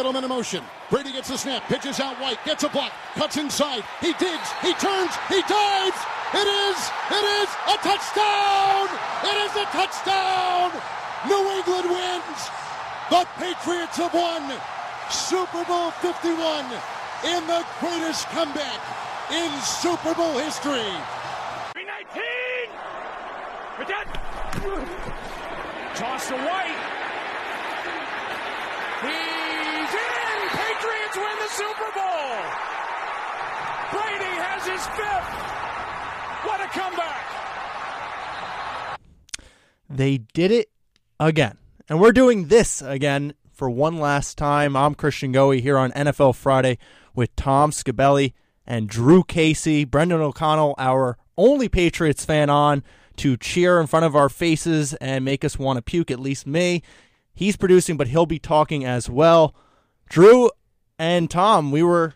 Edelman in motion. Brady gets a snap, pitches out White, gets a block, cuts inside. He digs, he turns, he dives. It is, it is a touchdown! It is a touchdown! New England wins. The Patriots have won Super Bowl 51 in the greatest comeback in Super Bowl history. 19! Toss to White. He's in! Patriots win the Super Bowl! Brady has his fifth! What a comeback! They did it again. And we're doing this again for one last time. I'm Christian Goey here on NFL Friday with Tom Scabelli and Drew Casey. Brendan O'Connell, our only Patriots fan on to cheer in front of our faces and make us want to puke, at least me. He's producing, but he'll be talking as well. Drew and Tom, we were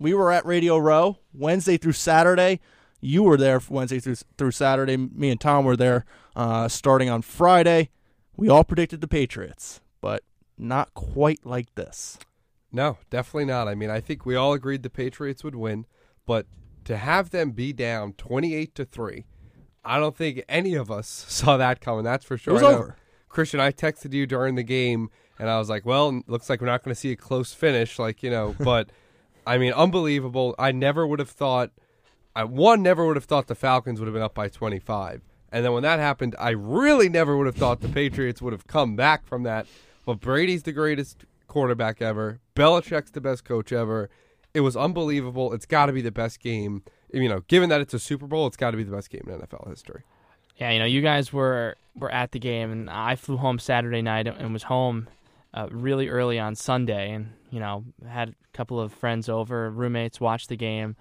we were at Radio Row Wednesday through Saturday. You were there Wednesday through through Saturday. Me and Tom were there uh, starting on Friday. We all predicted the Patriots, but not quite like this. No, definitely not. I mean, I think we all agreed the Patriots would win, but to have them be down 28 to 3, I don't think any of us saw that coming. That's for sure. It was over. Christian, I texted you during the game, and I was like, well, looks like we're not going to see a close finish, like, you know, but I mean, unbelievable. I never would have thought, I one, never would have thought the Falcons would have been up by 25. And then when that happened, I really never would have thought the Patriots would have come back from that. But Brady's the greatest quarterback ever. Belichick's the best coach ever. It was unbelievable. It's got to be the best game. You know, given that it's a Super Bowl, it's got to be the best game in NFL history. Yeah, you know, you guys were were at the game, and I flew home Saturday night and was home uh, really early on Sunday, and you know, had a couple of friends over, roommates, watched the game.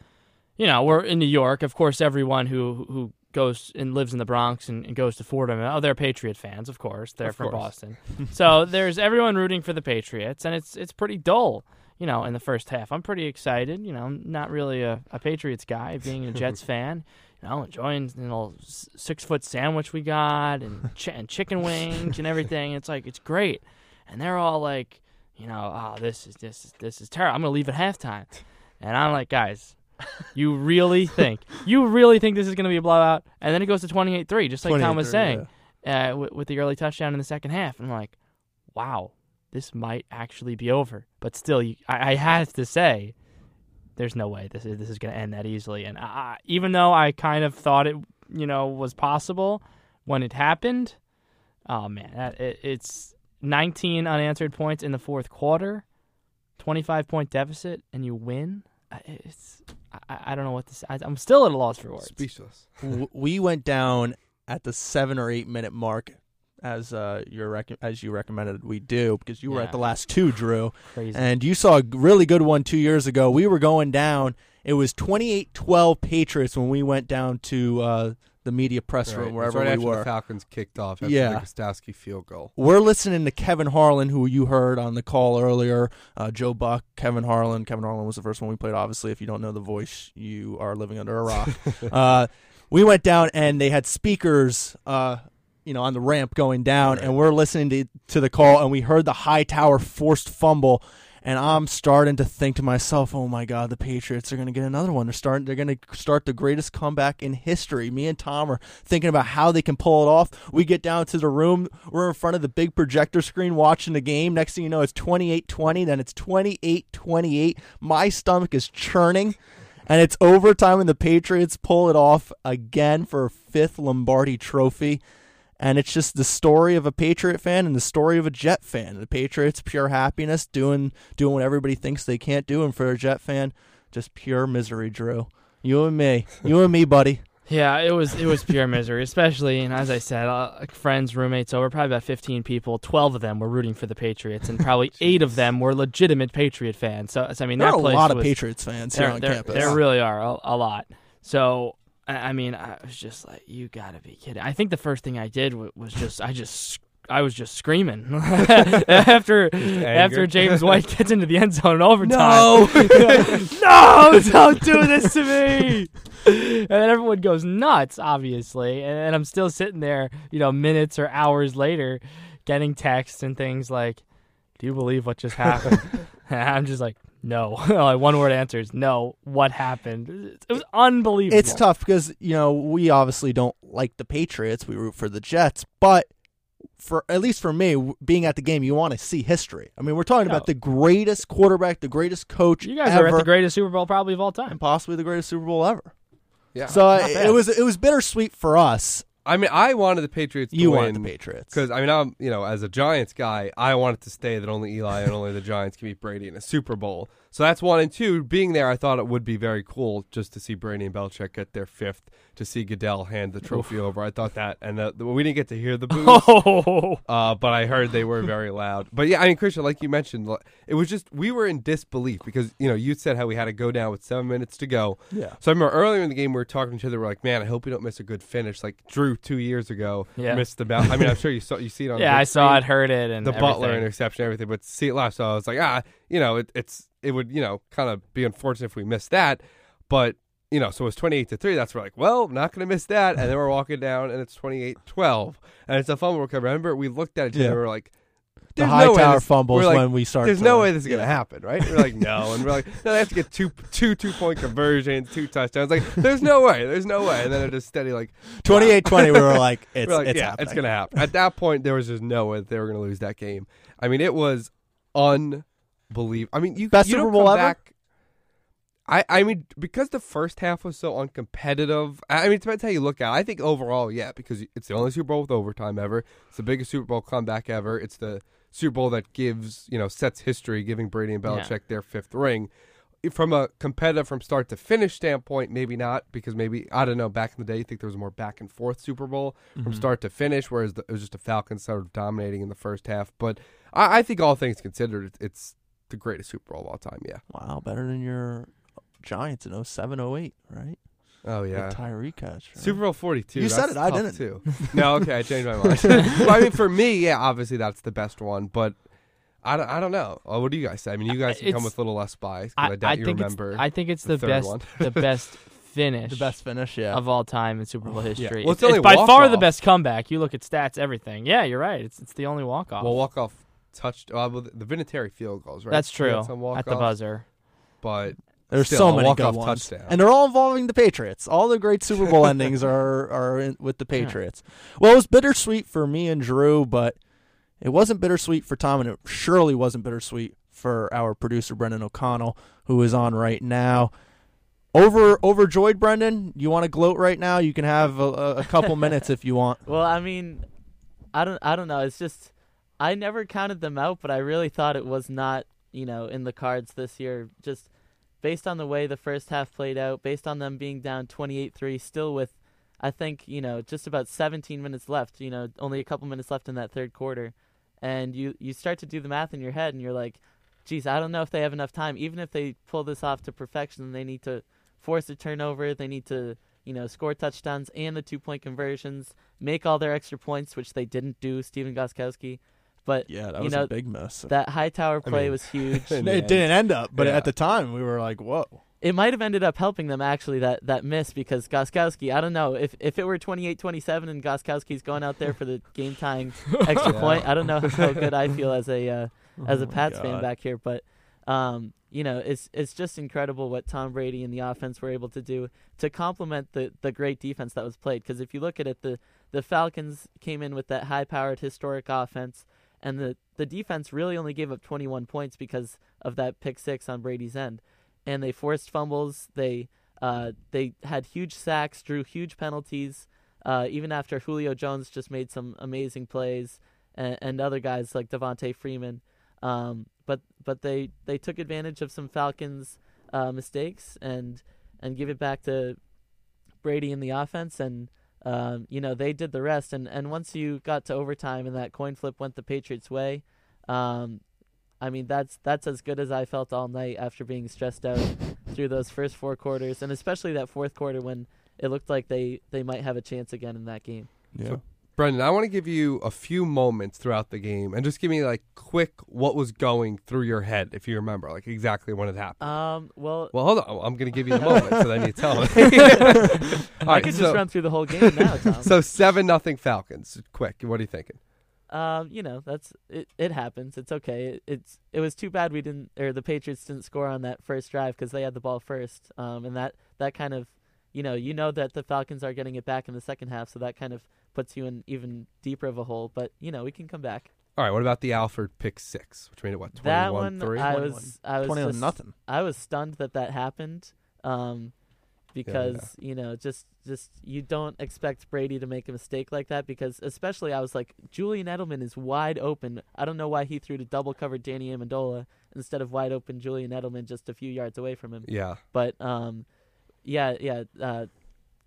You know, we're in New York. Of course, everyone who who goes and lives in the Bronx and, and goes to Fordham, oh, they're Patriot fans, of course. They're Of from course. Boston, so there's everyone rooting for the Patriots, and it's it's pretty dull. You know, in the first half, I'm pretty excited. You know, I'm not really a, a Patriots guy, being a Jets fan you know, enjoying the little s- six foot sandwich we got and, ch- and chicken wings and everything. It's like it's great, and they're all like, you know, oh, this is this is this is terrible. I'm gonna leave at halftime, and I'm like, guys, you really think you really think this is gonna be a blowout? And then it goes to 28-3, just like Tom was 28-3, saying, uh, with, with the early touchdown in the second half. And I'm like, wow, this might actually be over. But still, you, I, I have to say, there's no way this is this is going to end that easily. And I, even though I kind of thought it, you know, was possible when it happened, oh man, that, it, it's 19 unanswered points in the fourth quarter, 25 point deficit, and you win. I- It's I, I don't know what to say. I, I'm still at a loss for words. Speechless. We went down at the seven or eight minute mark, as uh, your rec- as you recommended we do, because you were Yeah. at the last two, Drew, Crazy. and you saw a really good one two years ago. We were going down. It was 28-12 Patriots when we went down to uh, the media press room Right. wherever right we were. the Falcons kicked off after Yeah. the Gostkowski field goal. We're listening to Kevin Harlan, who you heard on the call earlier. Uh, Joe Buck, Kevin Harlan. Kevin Harlan was the first one we played. Obviously, if you don't know the voice, you are living under a rock. uh, we went down and they had speakers, uh, you know, on the ramp going down, and we're listening to, to the call, and we heard the Hightower forced fumble. And I'm starting to think to myself, "Oh my God, the Patriots are going to get another one. They're starting. They're going to start the greatest comeback in history." Me and Tom are thinking about how they can pull it off. We get down to the room. We're in front of the big projector screen watching the game. Next thing you know, it's 28-20. Then it's 28-28. My stomach is churning, and it's overtime, and the Patriots pull it off again for a fifth Lombardi Trophy. And it's just the story of a Patriot fan and the story of a Jet fan. The Patriots, pure happiness, doing doing what everybody thinks they can't do, and for a Jet fan, just pure misery. Drew, you and me, you and me, buddy. Yeah, it was it was pure misery, especially and as I said, uh, friends, roommates over, probably about 15 people. 12 of them were rooting for the Patriots, and probably eight of them were legitimate Patriot fans. So, so I mean, There that are a lot of Patriots fans here on there, campus. there really are a, a lot. So I mean, I was just like, you gotta be kidding. I think the first thing I did was just I just. I was just screaming after after James White gets into the end zone in overtime. no, no, don't do this to me. And then everyone goes nuts, obviously. And, and I'm still sitting there, you know, minutes or hours later, getting texts and things like, do you believe what just happened? I'm just like, no. like one word answers, no. What happened? It was unbelievable. It's tough because you know we obviously don't like the Patriots. We root for the Jets, but for at least for me, being at the game, you want to see history. I mean, we're talking No. about the greatest quarterback, the greatest coach You guys ever, are at the greatest Super Bowl probably of all time. and possibly the greatest Super Bowl ever. Yeah. So uh, it was it was bittersweet for us. I mean, I wanted the Patriots to You win. wanted the Patriots Because I mean, I'm you know, as a Giants guy, I wanted to stay that only Eli and only the Giants can beat Brady in a Super Bowl. So that's one and two. Being there, I thought it would be very cool just to see Brady and Belichick get their fifth. To see Goodell hand the trophy over, I thought that, and the, the, we didn't get to hear the boos, Oh, uh, but I heard they were very loud. But yeah, I mean, Christian, like you mentioned, it was just we were in disbelief because you know you said how we had to go down with seven minutes to go. Yeah. So I remember earlier in the game we were talking to each other. We're like, man, I hope we don't miss a good finish. Like Drew two years ago Yeah. missed the bell. I mean, I'm sure you saw you see it on yeah, I saw screen it, heard it, and the Butler interception, everything, but see it live. So I was like, ah, you know, it, it's it would you know kind of be unfortunate if we missed that, but you know, so it's twenty eight to three. That's we're like, well, not going to miss that, and then we're walking down, and it's 28-12. and it's a fumble recovery. Remember, we looked at other, Yeah. and we were like, The there's high no way tower this- fumbles like, when we start. There's no way this is going to happen, right? We're like, no, and we're like, no, they have to get two two two point conversions, two touchdowns. Like, there's no way, there's no way, and then it just steady like 28-20, we were like, it's, we're like, it's yeah, happening. it's gonna happen. At that point, there was just no way that they were gonna lose that game. I mean, it was unbelievable. I mean, you Best you don't Super Bowl come ever? back. I I mean, because the first half was so uncompetitive. I mean, it depends how you look at. it. I think overall, yeah, because it's the only Super Bowl with overtime ever. It's the biggest Super Bowl comeback ever. It's the Super Bowl that gives you know sets history, giving Brady and Yeah. Belichick their fifth ring. From a competitive from start to finish standpoint, maybe not because maybe I don't know. Back in the day, you think there was more back and forth Super Bowl Mm-hmm. from start to finish, whereas the, it was just the Falcons sort of dominating in the first half. But I, I think all things considered, it's the greatest Super Bowl of all time. Yeah. Wow, better than your Giants in 07, 08, right? Oh yeah. With Tyree catch. right? Super Bowl forty two. You said it, I didn't. Too. No, okay, I changed my mind. well, I mean, for me, yeah, obviously that's the best one, but I don't, I don't know. Oh, what do you guys say? I mean, you guys can come with a little less bias. 'cause I, I, doubt I you think remember. it's I think it's the the, best the best finish the best finish, yeah. of all time in Super Bowl history. Well, it's it's, only by far the best comeback. You look at stats, everything. Yeah, you're right. It's it's the only walk off. well, walk off touched. Uh, well, the Vinatieri field goals, right? That's true. had some At the buzzer. but There's still, so a many walk-off good ones, touchdown. and they're all involving the Patriots. All the great Super Bowl endings are are in, with the Patriots. Well, it was bittersweet for me and Drew, but it wasn't bittersweet for Tom, and it surely wasn't bittersweet for our producer Brendan O'Connell, who is on right now. Over overjoyed, Brendan. You want to gloat right now? You can have a, a a couple minutes if you want. Well, I mean, I don't, I don't know. It's just I never counted them out, but I really thought it was not, you know, in the cards this year. Just based on the way the first half played out, based on them being down 28-3, still with, I think, you know, just about 17 minutes left. You know, only a couple minutes left in that third quarter, and you you start to do the math in your head, and you're like, geez, I don't know if they have enough time. Even if they pull this off to perfection, they need to force a turnover. They need to, you know, score touchdowns and the two point conversions, make all their extra points, which they didn't do. Stephen Gostkowski, but Yeah, that You was know, a big miss. that Hightower I play mean- was huge. it the end. didn't end up, but Yeah. at the time we were like, "Whoa!" it might have ended up helping them actually that that miss because Gostkowski. I don't know if if it were 28-27 and Gostkowski's going out there for the game tying extra Yeah. point. I don't know how good I feel as a uh, as Oh a my Pats fan back here, but um, you know, it's it's just incredible what Tom Brady and the offense were able to do to complement the the great defense that was played. Because if you look at it, the the Falcons came in with that high powered historic offense, and the the defense really only gave up 21 points because of that pick six on Brady's end, and they forced fumbles. They uh, they had huge sacks, drew huge penalties. Uh, even after Julio Jones just made some amazing plays, and, and other guys like Devonta Freeman. Um, but but they, they took advantage of some Falcons uh, mistakes and and give it back to Brady in the offense, and um, you know they did the rest. And, and once you got to overtime and that coin flip went the Patriots' way, um, I mean that's that's as good as I felt all night after being stressed out through those first four quarters, and especially that fourth quarter when it looked like they, they might have a chance again in that game. Yeah. Brendan, I want to give you a few moments throughout the game and just give me like quick what was going through your head if you remember, like exactly when it happened. Um, well, well, hold on. I'm going to give you the moment, so then you tell me. All I right, could so, just run through the whole game now, Tom. so seven nothing Falcons. Quick, what are you thinking? Um, you know, that's it. It happens. It's okay. It, it's it was too bad we didn't, or the Patriots didn't score on that first drive because they had the ball first. Um, and that that kind of, you know, you know that the Falcons are getting it back in the second half, so that kind of puts you in even deeper of a hole. But you know, we can come back. All right, what about the Alford pick six, which made it what that twenty-one one, three? I 21. was, I was 20 just, nothing. I was stunned that that happened. Um, because you know, just just you don't expect Brady to make a mistake like that. Because especially, I was like, Julian Edelman is wide open. I don't know why he threw to double cover Danny Amendola instead of wide open Julian Edelman just a few yards away from him. Yeah, But um, yeah, yeah. Uh,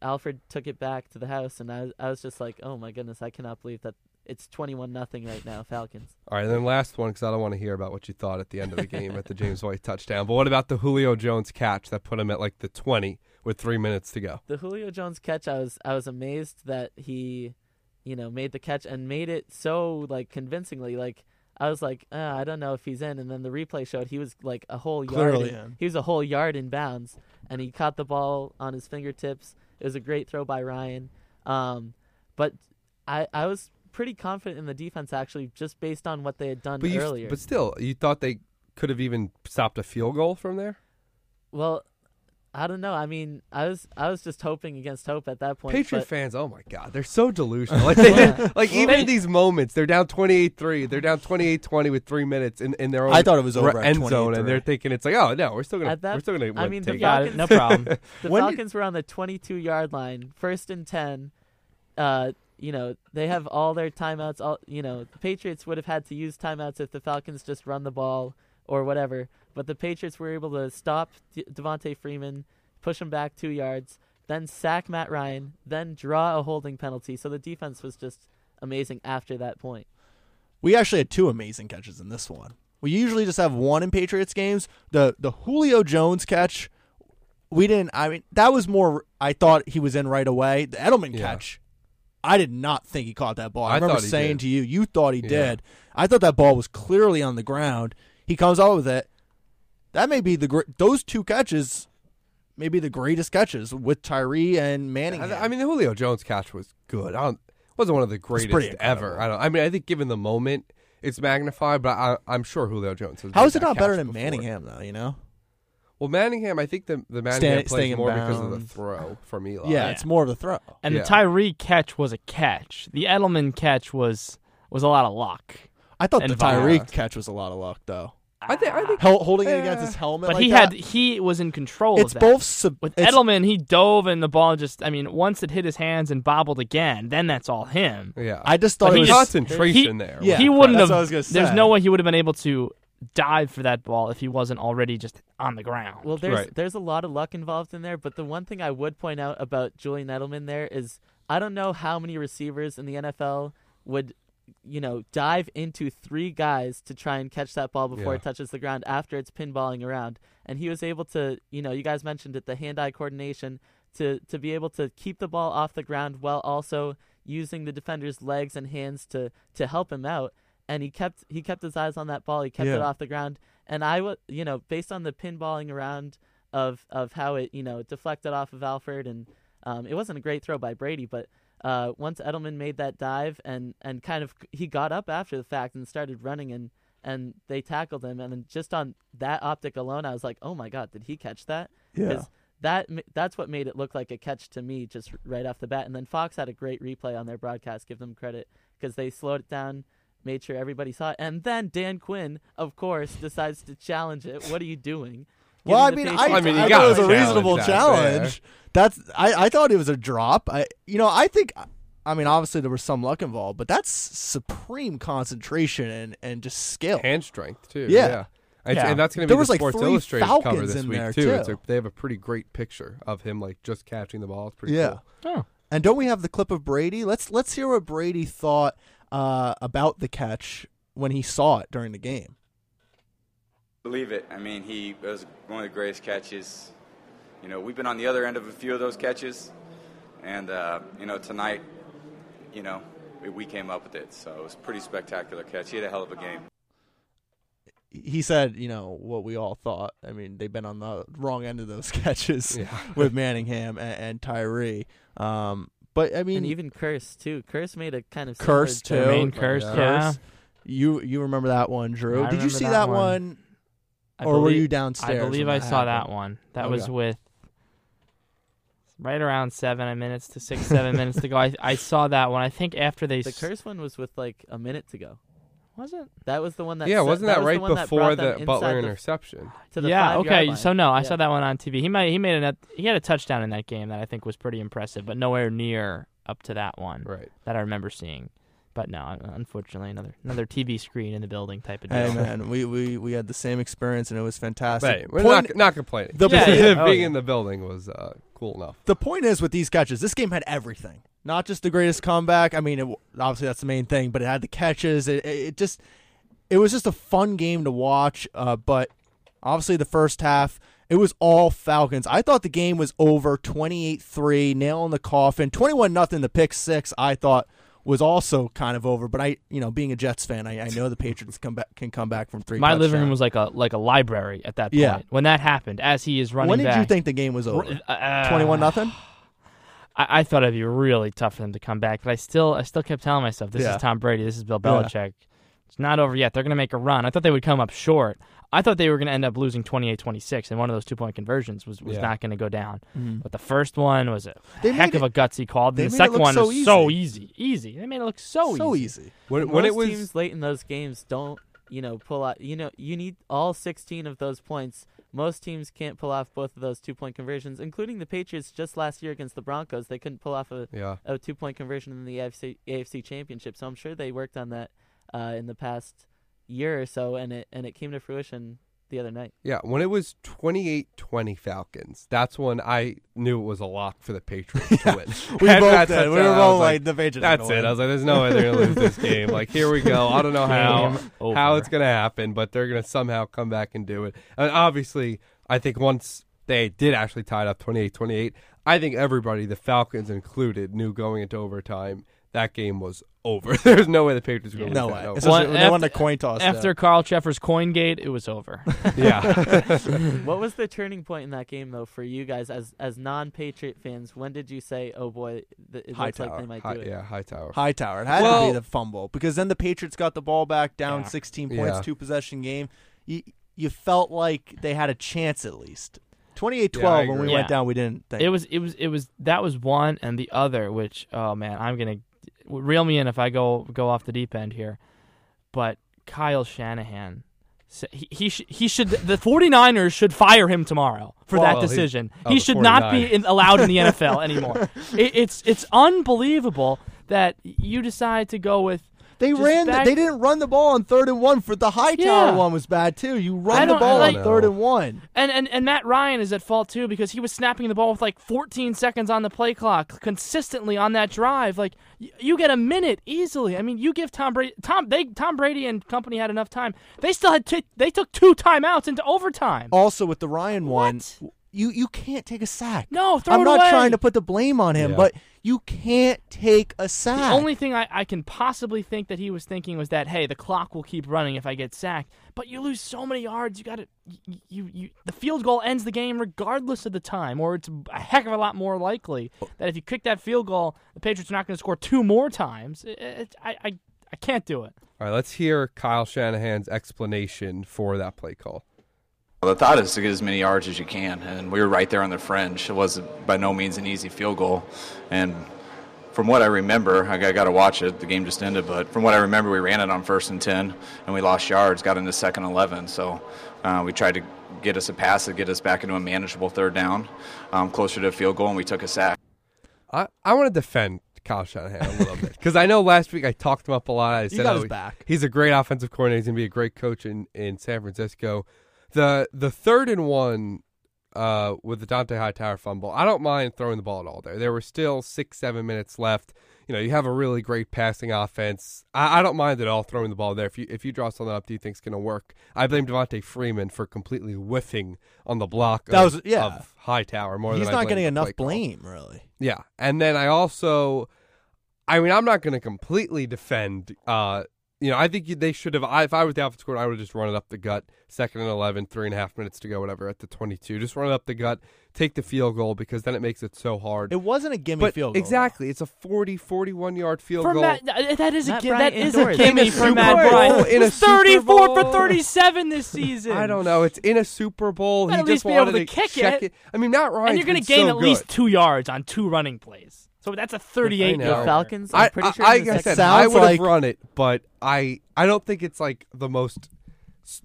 Alford took it back to the house, and I was, I was just like, oh my goodness, I cannot believe that it's twenty-one nothing right now, Falcons. All right, and then last one because I don't want to hear about what you thought at the end of the game at the James White touchdown. But what about the Julio Jones catch that put him at like the twenty with three minutes to go? the Julio Jones catch, I was I was amazed that he, you know, made the catch and made it so like convincingly. Like I was like, uh, I don't know if he's in, and then the replay showed he was like a whole yard. Clearly in, in. He was a whole yard in bounds, and he caught the ball on his fingertips. It was a great throw by Ryan. Um, but I I was pretty confident in the defense actually, just based on what they had done But you, earlier. but still, you thought they could have even stopped a field goal from there. well. I don't know. I mean, I was I was just hoping against hope at that point. Patriot but- fans, oh my god, they're so delusional. Like they did, like even in these moments, they're down 28-3, they're down 28-20 with 3 minutes in, in their own I thought it was over re- at end zone and they're thinking it's like, "Oh, no, we're still going At to that- we're still going to I mean, the take it." Got it. No problem. The When you- Falcons were on the 22 yard line, first and 10. Uh, you know, they have all their timeouts. All you know, the Patriots would have had to use timeouts if the Falcons just run the ball or whatever. But the Patriots were able to stop De- Devonta Freeman, push him back two yards, then sack Matt Ryan, then draw a holding penalty. So the defense was just amazing after that point. We actually had two amazing catches in this one. We usually just have one in Patriots games. The the Julio Jones catch, we didn't. I mean, that was more. I thought he was in right away. The Edelman Yeah. catch, I did not think he caught that ball. I, I remember saying did. to you, you thought he Yeah. did. I thought that ball was clearly on the ground. He comes out with it. That may be the gr- those two catches, may be the greatest catches with Tyree and Manning. I, I mean, the Julio Jones catch was good. I don't, wasn't one of the greatest ever. I don't. I mean, I think given the moment, it's magnified, but I, I'm sure Julio Jones. Has how made is it that not better than before. Manningham though? You know. Well, Manningham, I think the the Manningham Stay- plays staying in more because of the throw from Eli. Yeah, it's more of a throw. And Yeah. the Tyree catch was a catch. The Edelman catch was was a lot of luck. I thought And the Tyree catch was a lot of luck though. I think. I think. Hel- holding it against his helmet, But like he that. had he was in control It's of that. both. Sub- With it's- Edelman, he dove and the ball just I mean, once it hit his hands and bobbled again, then that's all him. Yeah. I just thought But it was. just- concentration he- there. Yeah, he wouldn't that's have what I was gonna There's no way he would have been able to dive for that ball if he wasn't already just on the ground. Well, there's Right. there's a lot of luck involved in there, but the one thing I would point out about Julian Edelman there is I don't know how many receivers in the NFL would, you know, dive into three guys to try and catch that ball before Yeah. it touches the ground after it's pinballing around, and he was able to, you know, you guys mentioned it, the hand-eye coordination to to be able to keep the ball off the ground while also using the defender's legs and hands to to help him out and he kept he kept his eyes on that ball. He kept it off the ground, and I was you know based on the pinballing around of of how it you know deflected off of Alford, and um, it wasn't a great throw by Brady, but uh, once Edelman made that dive and and kind of he got up after the fact and started running and and they tackled him, and then just on that optic alone, I was like, oh my god, did he catch that? Yeah. that that's what made it look like a catch to me just right off the bat. And then Fox had a great replay on their broadcast. Give them credit because they slowed it down, made sure everybody saw it, and then Dan Quinn, of course, decides to challenge it. What are you doing? Well, I mean, I, I mean, I thought it was a reasonable that challenge. That's I, I thought it was a drop. I you know I think I mean obviously there was some luck involved, but that's supreme concentration and and just skill. hand strength too. Yeah. yeah. And, Yeah. and that's going to There be was, the like, Sports three Illustrated cover this in week there, too. It's too. a, they have a pretty great picture of him like just catching the ball. It's pretty Yeah. cool. Oh. And don't we have the clip of Brady? Let's let's hear what Brady thought uh, about the catch when he saw it during the game. Believe it. I mean, he was one of the greatest catches. You know, we've been on the other end of a few of those catches, and uh, you know, tonight, you know, we, we came up with it. So it was a pretty spectacular catch. He had a hell of a game. He said, you know, what we all thought. I mean, they've been on the wrong end of those catches Yeah. with Manningham and, and Tyree. Um, But I mean, and even Kearse too. Kearse made a kind of Kearse, too. jump, Jermaine Kearse, Yeah. yeah. Kearse. you you remember that one, Drew? I Did you see that that one. one, I or were you downstairs? I believe I saw that one. That Okay. was with right around seven minutes to six, seven minutes to go. I I saw that one. I think after they The s- Kearse one was with like a minute to go. was it. That was the one that. yeah, set- wasn't that, was right the one that before the Butler the- interception? to the yeah. Okay. So no, I Yeah. saw that one on TV. He might he made a he had a touchdown in that game that I think was pretty impressive, but nowhere near up to that one Right. that I remember seeing. But no, unfortunately, another another TV screen in the building type of Hey deal. man, we, we we had the same experience and it was fantastic. Right. We're Point- not not complaining. The- Yeah, yeah. Oh, being yeah. in the building was uh, cool enough. the point is with these catches, this game had everything. Not just the greatest comeback. I mean, it, obviously that's the main thing, but it had the catches. It, it, it just, it was just a fun game to watch. Uh, but obviously the first half, it was all Falcons. I thought the game was over 28-3, nail in the coffin. 21 nothing. The pick six. I thought was also kind of over. But I, you know, being a Jets fan, I, I know the Patriots come back can come back from three. My living room was like a like a library at that point. Yeah. When that happened, as he is running When did back. you think the game was over? Uh, Twenty-one nothing. I, I thought it'd be really tough for them to come back, but I still I still kept telling myself, this Yeah. is Tom Brady, this is Bill Yeah. Belichick. It's not over yet. They're going to make a run. I thought they would come up short. I thought they were going to end up losing 28-26, and one of those two-point conversions was, was Yeah. not going to go down. But the first one was a They heck made of a gutsy call. And the second one so was so easy. easy. Easy. They made it look so, easy. so easy. easy. When, Most when it was teams late in those games don't, you know, pull out. You know, you need all 16 of those points. Most teams can't pull off both of those two-point conversions, including the Patriots just last year against the Broncos. They couldn't pull off a, yeah. a two-point conversion in the AFC, AFC Championship. So I'm sure they worked on that uh, in the past year or so, and it and it came to fruition the other night. Yeah, when it was 28-20 Falcons, that's when I knew it was a lock for the Patriots to win. We At both that did. We were both like, the Patriots. That's it. win. I was like, "There's no way they're gonna lose this game." Like, here we go. I don't know how how it's gonna happen, but they're gonna somehow come back and do it. And obviously, I think once they did actually tie it up 28-28, I think everybody, the Falcons included, knew going into overtime that game was over. There's no way the Patriots were gonna no lose way. that. Especially Well, when they won after- the coin toss. After though. Carl Cheffers' coin gate, it was over. yeah. what was the turning point in that game, though, for you guys as as non-Patriot fans? When did you say, "Oh boy, th- it looks like Hightower. they might High, do it"? yeah, Hightower. Hightower. It had to Well- be the fumble because then the Patriots got the ball back down Yeah. 16 points, Yeah. two possession game. You you felt like they had a chance at least. 28-12 Yeah, I when we agree. went Yeah. down, we didn't think. It was it was it was that was one and the other which oh man I'm gonna reel me in if I go go off the deep end here, but Kyle Shanahan. He he, sh- he should the 49ers should fire him tomorrow for Well, that decision. oh, he should not be in, allowed in the NFL anymore. It, it's it's unbelievable that you decide to go with they just ran. the- back- they didn't run the ball on third and one. For the Hightower Yeah. one was bad too. You I run the don't- ball on third and one. And, and and Matt Ryan is at fault too because he was snapping the ball with like 14 seconds on the play clock consistently on that drive. Like y- you get a minute easily. I mean, you give Tom Brady Tom they Tom Brady and company had enough time. They still had t- they took two timeouts into overtime. Also with the Ryan one, What? You you can't take a sack. No, throw it. I'm it not away. trying to put the blame on him, Yeah. but you can't take a sack. The only thing I, I can possibly think that he was thinking was that hey, the clock will keep running if I get sacked. But you lose so many yards, you got to you, you you the field goal ends the game regardless of the time, or it's a heck of a lot more likely that if you kick that field goal, the Patriots are not going to score two more times. It, it, I, I I can't do it. All right, let's hear Kyle Shanahan's explanation for that play call. Well, the thought is to get as many yards as you can, and we were right there on the fringe. It was by no means an easy field goal, and from what I remember, I got to watch it. The game just ended, but from what I remember, we ran it on first and ten, and we lost yards. Got into second and eleven, so uh, we tried to get us a pass to get us back into a manageable third down, um, closer to a field goal, and we took a sack. I, I want to defend Kyle Shanahan a little bit because I know last week I talked him up a lot. I said, got oh, his he- back. He's a great offensive coordinator. He's going to be a great coach in, in San Francisco. The the third and one uh, with the Dont'a Hightower fumble, I don't mind throwing the ball at all there. There were still six, seven minutes left. You know, you have a really great passing offense. I, I don't mind at all throwing the ball there. If you if you draw something up, do you think it's going to work? I blame Devonta Freeman for completely whiffing on the block. That of, was- yeah. of Hightower more He's than he's not blame getting enough play call. blame, really. Yeah, and then I also, I mean, I'm not going to completely defend uh, you know, I think they should have. I, if I was the offense coordinator, I would have just run it up the gut. Second and 11, three and a half minutes to go, whatever, at the 22. Just run it up the gut, take the field goal because then it makes it so hard. It wasn't a gimme but field goal. exactly, it's a 40, 41 yard field For goal. Matt, uh, that is a Matt gi- Bryant that is a indoors. gimme In a for Super Matt Bowl, Bryant. in a He's 34 Super for 37 this season. I don't know. It's in a Super Bowl. He at just least be able wanted to kick check it. it. I mean, Matt Ryan. and you're going to gain so at least good. two yards on two running plays. So that's a 38 I. The. Falcons. I'm pretty I, sure. I, in I second said, Sounds I would like- have run it, but I I don't think it's like the most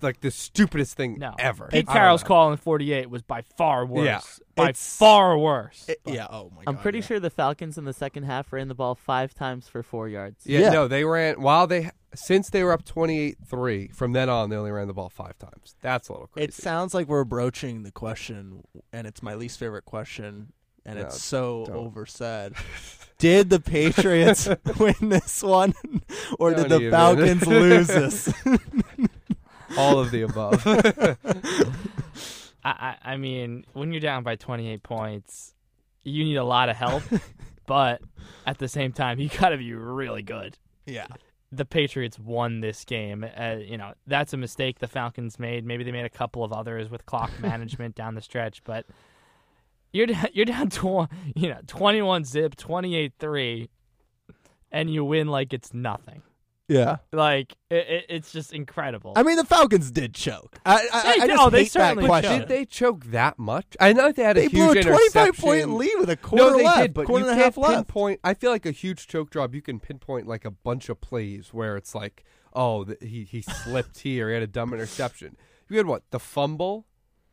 like the stupidest thing No. ever. Pete uh, Carroll's call in 48 was by far worse. Yeah. By It's- far worse. It- yeah. Oh my god. I'm pretty yeah. sure the Falcons in the second half ran the ball five times for four yards. Yeah, Yeah. no, they ran while they since they were up 28-3. From then on, they only ran the ball five times. That's a little crazy. It sounds like we're broaching the question, and it's my least favorite question, and No, it's so don't. oversaid. did the Patriots win this one, or did Don't the even. Falcons lose this? all of the above. I, I, I mean, when you're down by 28 points, you need a lot of help. but at the same time, you got to be really good. yeah. the Patriots won this game. Uh, you know, that's a mistake the Falcons made. Maybe they made a couple of others with clock management down the stretch, but you're down, you're down tw- you know, 21 zip, 28-3 and you win like it's nothing. Yeah. Like it, it, it's just incredible. I mean, the Falcons did choke. I, I, They I did- just oh, they hate that certainly question. Did they choke that much? I know they had a They huge blew a twenty-five point lead with a quarter no, they left, did, but quarter you and a half can't left. pinpoint. I feel like a huge choke job. You can pinpoint like a bunch of plays where it's like, oh, the, he he slipped here. He had a dumb interception. You had what? The fumble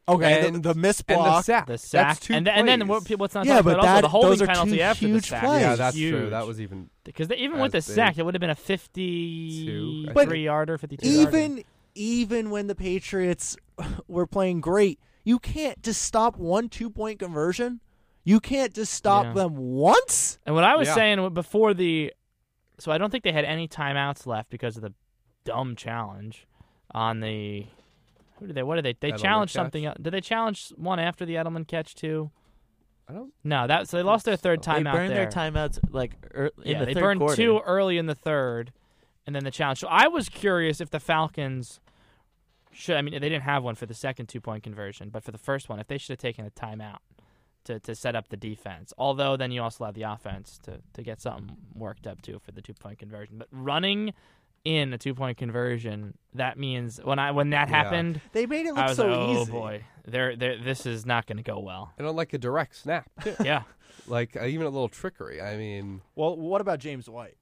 Okay, and- the, the miss and the block. sack. the sack That's two and, th- and then plays. what, people- what's not Yeah, talked but about also that- the holding those are penalty two after the huge sack. plays. Yeah, that's huge. true. That was even. because even with the big. sack, it would have been a 53 yarder, 52 yarder. even even when the Patriots were playing great, you can't just stop one two point conversion. You can't just stop Yeah. them once. And what I was Yeah. saying before the, so I don't think they had any timeouts left because of the dumb challenge on the. Who did they? What did they? They Edelman challenged catch? something. el- Did they challenge one after the Edelman catch too? I don't. No, that so they lost their third timeout. They burned there. their timeouts like er, in yeah, the they third burned quarter. two early in the third, and then the challenge. So I was curious if the Falcons should. I mean, they didn't have one for the second two point conversion, but for the first one, if they should have taken a timeout to, to set up the defense. Although then you also have the offense to to get something worked up too for the two point conversion. But running in a two point conversion, that means when I when that Yeah. happened, They made it I look was so like, oh easy. boy, they're, they're, this is not going to go well. And like a direct snap. Yeah. like uh, even a little trickery. I mean, Well, what about James White?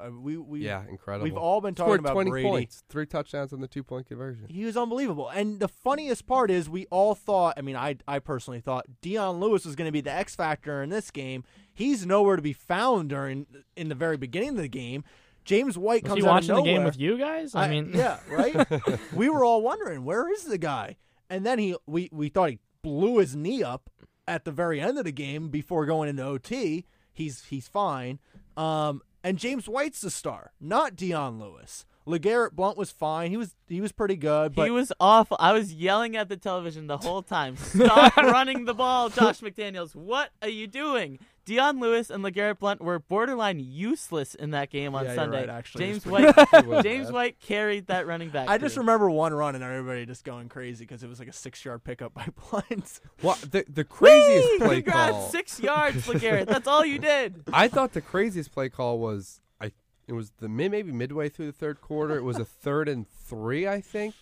Uh, we we yeah, incredible. we've all been talking Scored about 20 Brady. points, three touchdowns on the two point conversion. He was unbelievable. And the funniest part is we all thought, I mean, I I personally thought Dion Lewis was going to be the X factor in this game. He's nowhere to be found during in the very beginning of the game. James White Was comes he out watching of the game with you guys? I, mean, yeah, right? we were all wondering, where is the guy? And then he we we thought he blew his knee up at the very end of the game before going into OT. He's he's fine. Um and James White's the star, not Dion Lewis. LeGarrette Blunt was fine. He was he was pretty good, but he was awful. I was yelling at the television the whole time. Stop running the ball, Josh McDaniels. What are you doing? Dion Lewis and LeGarrette Blunt were borderline useless in that game on Yeah, you're Sunday. right, actually. James White James bad. White carried that running back. I just remember one run and everybody just going crazy because it was like a six yard pickup by Blunt. What the the craziest Whee! play you grabbed call? six yards, LeGarrette. That's all you did. I thought the craziest play call was I. It was the mid, maybe midway through the third quarter. It was a third and three, I think,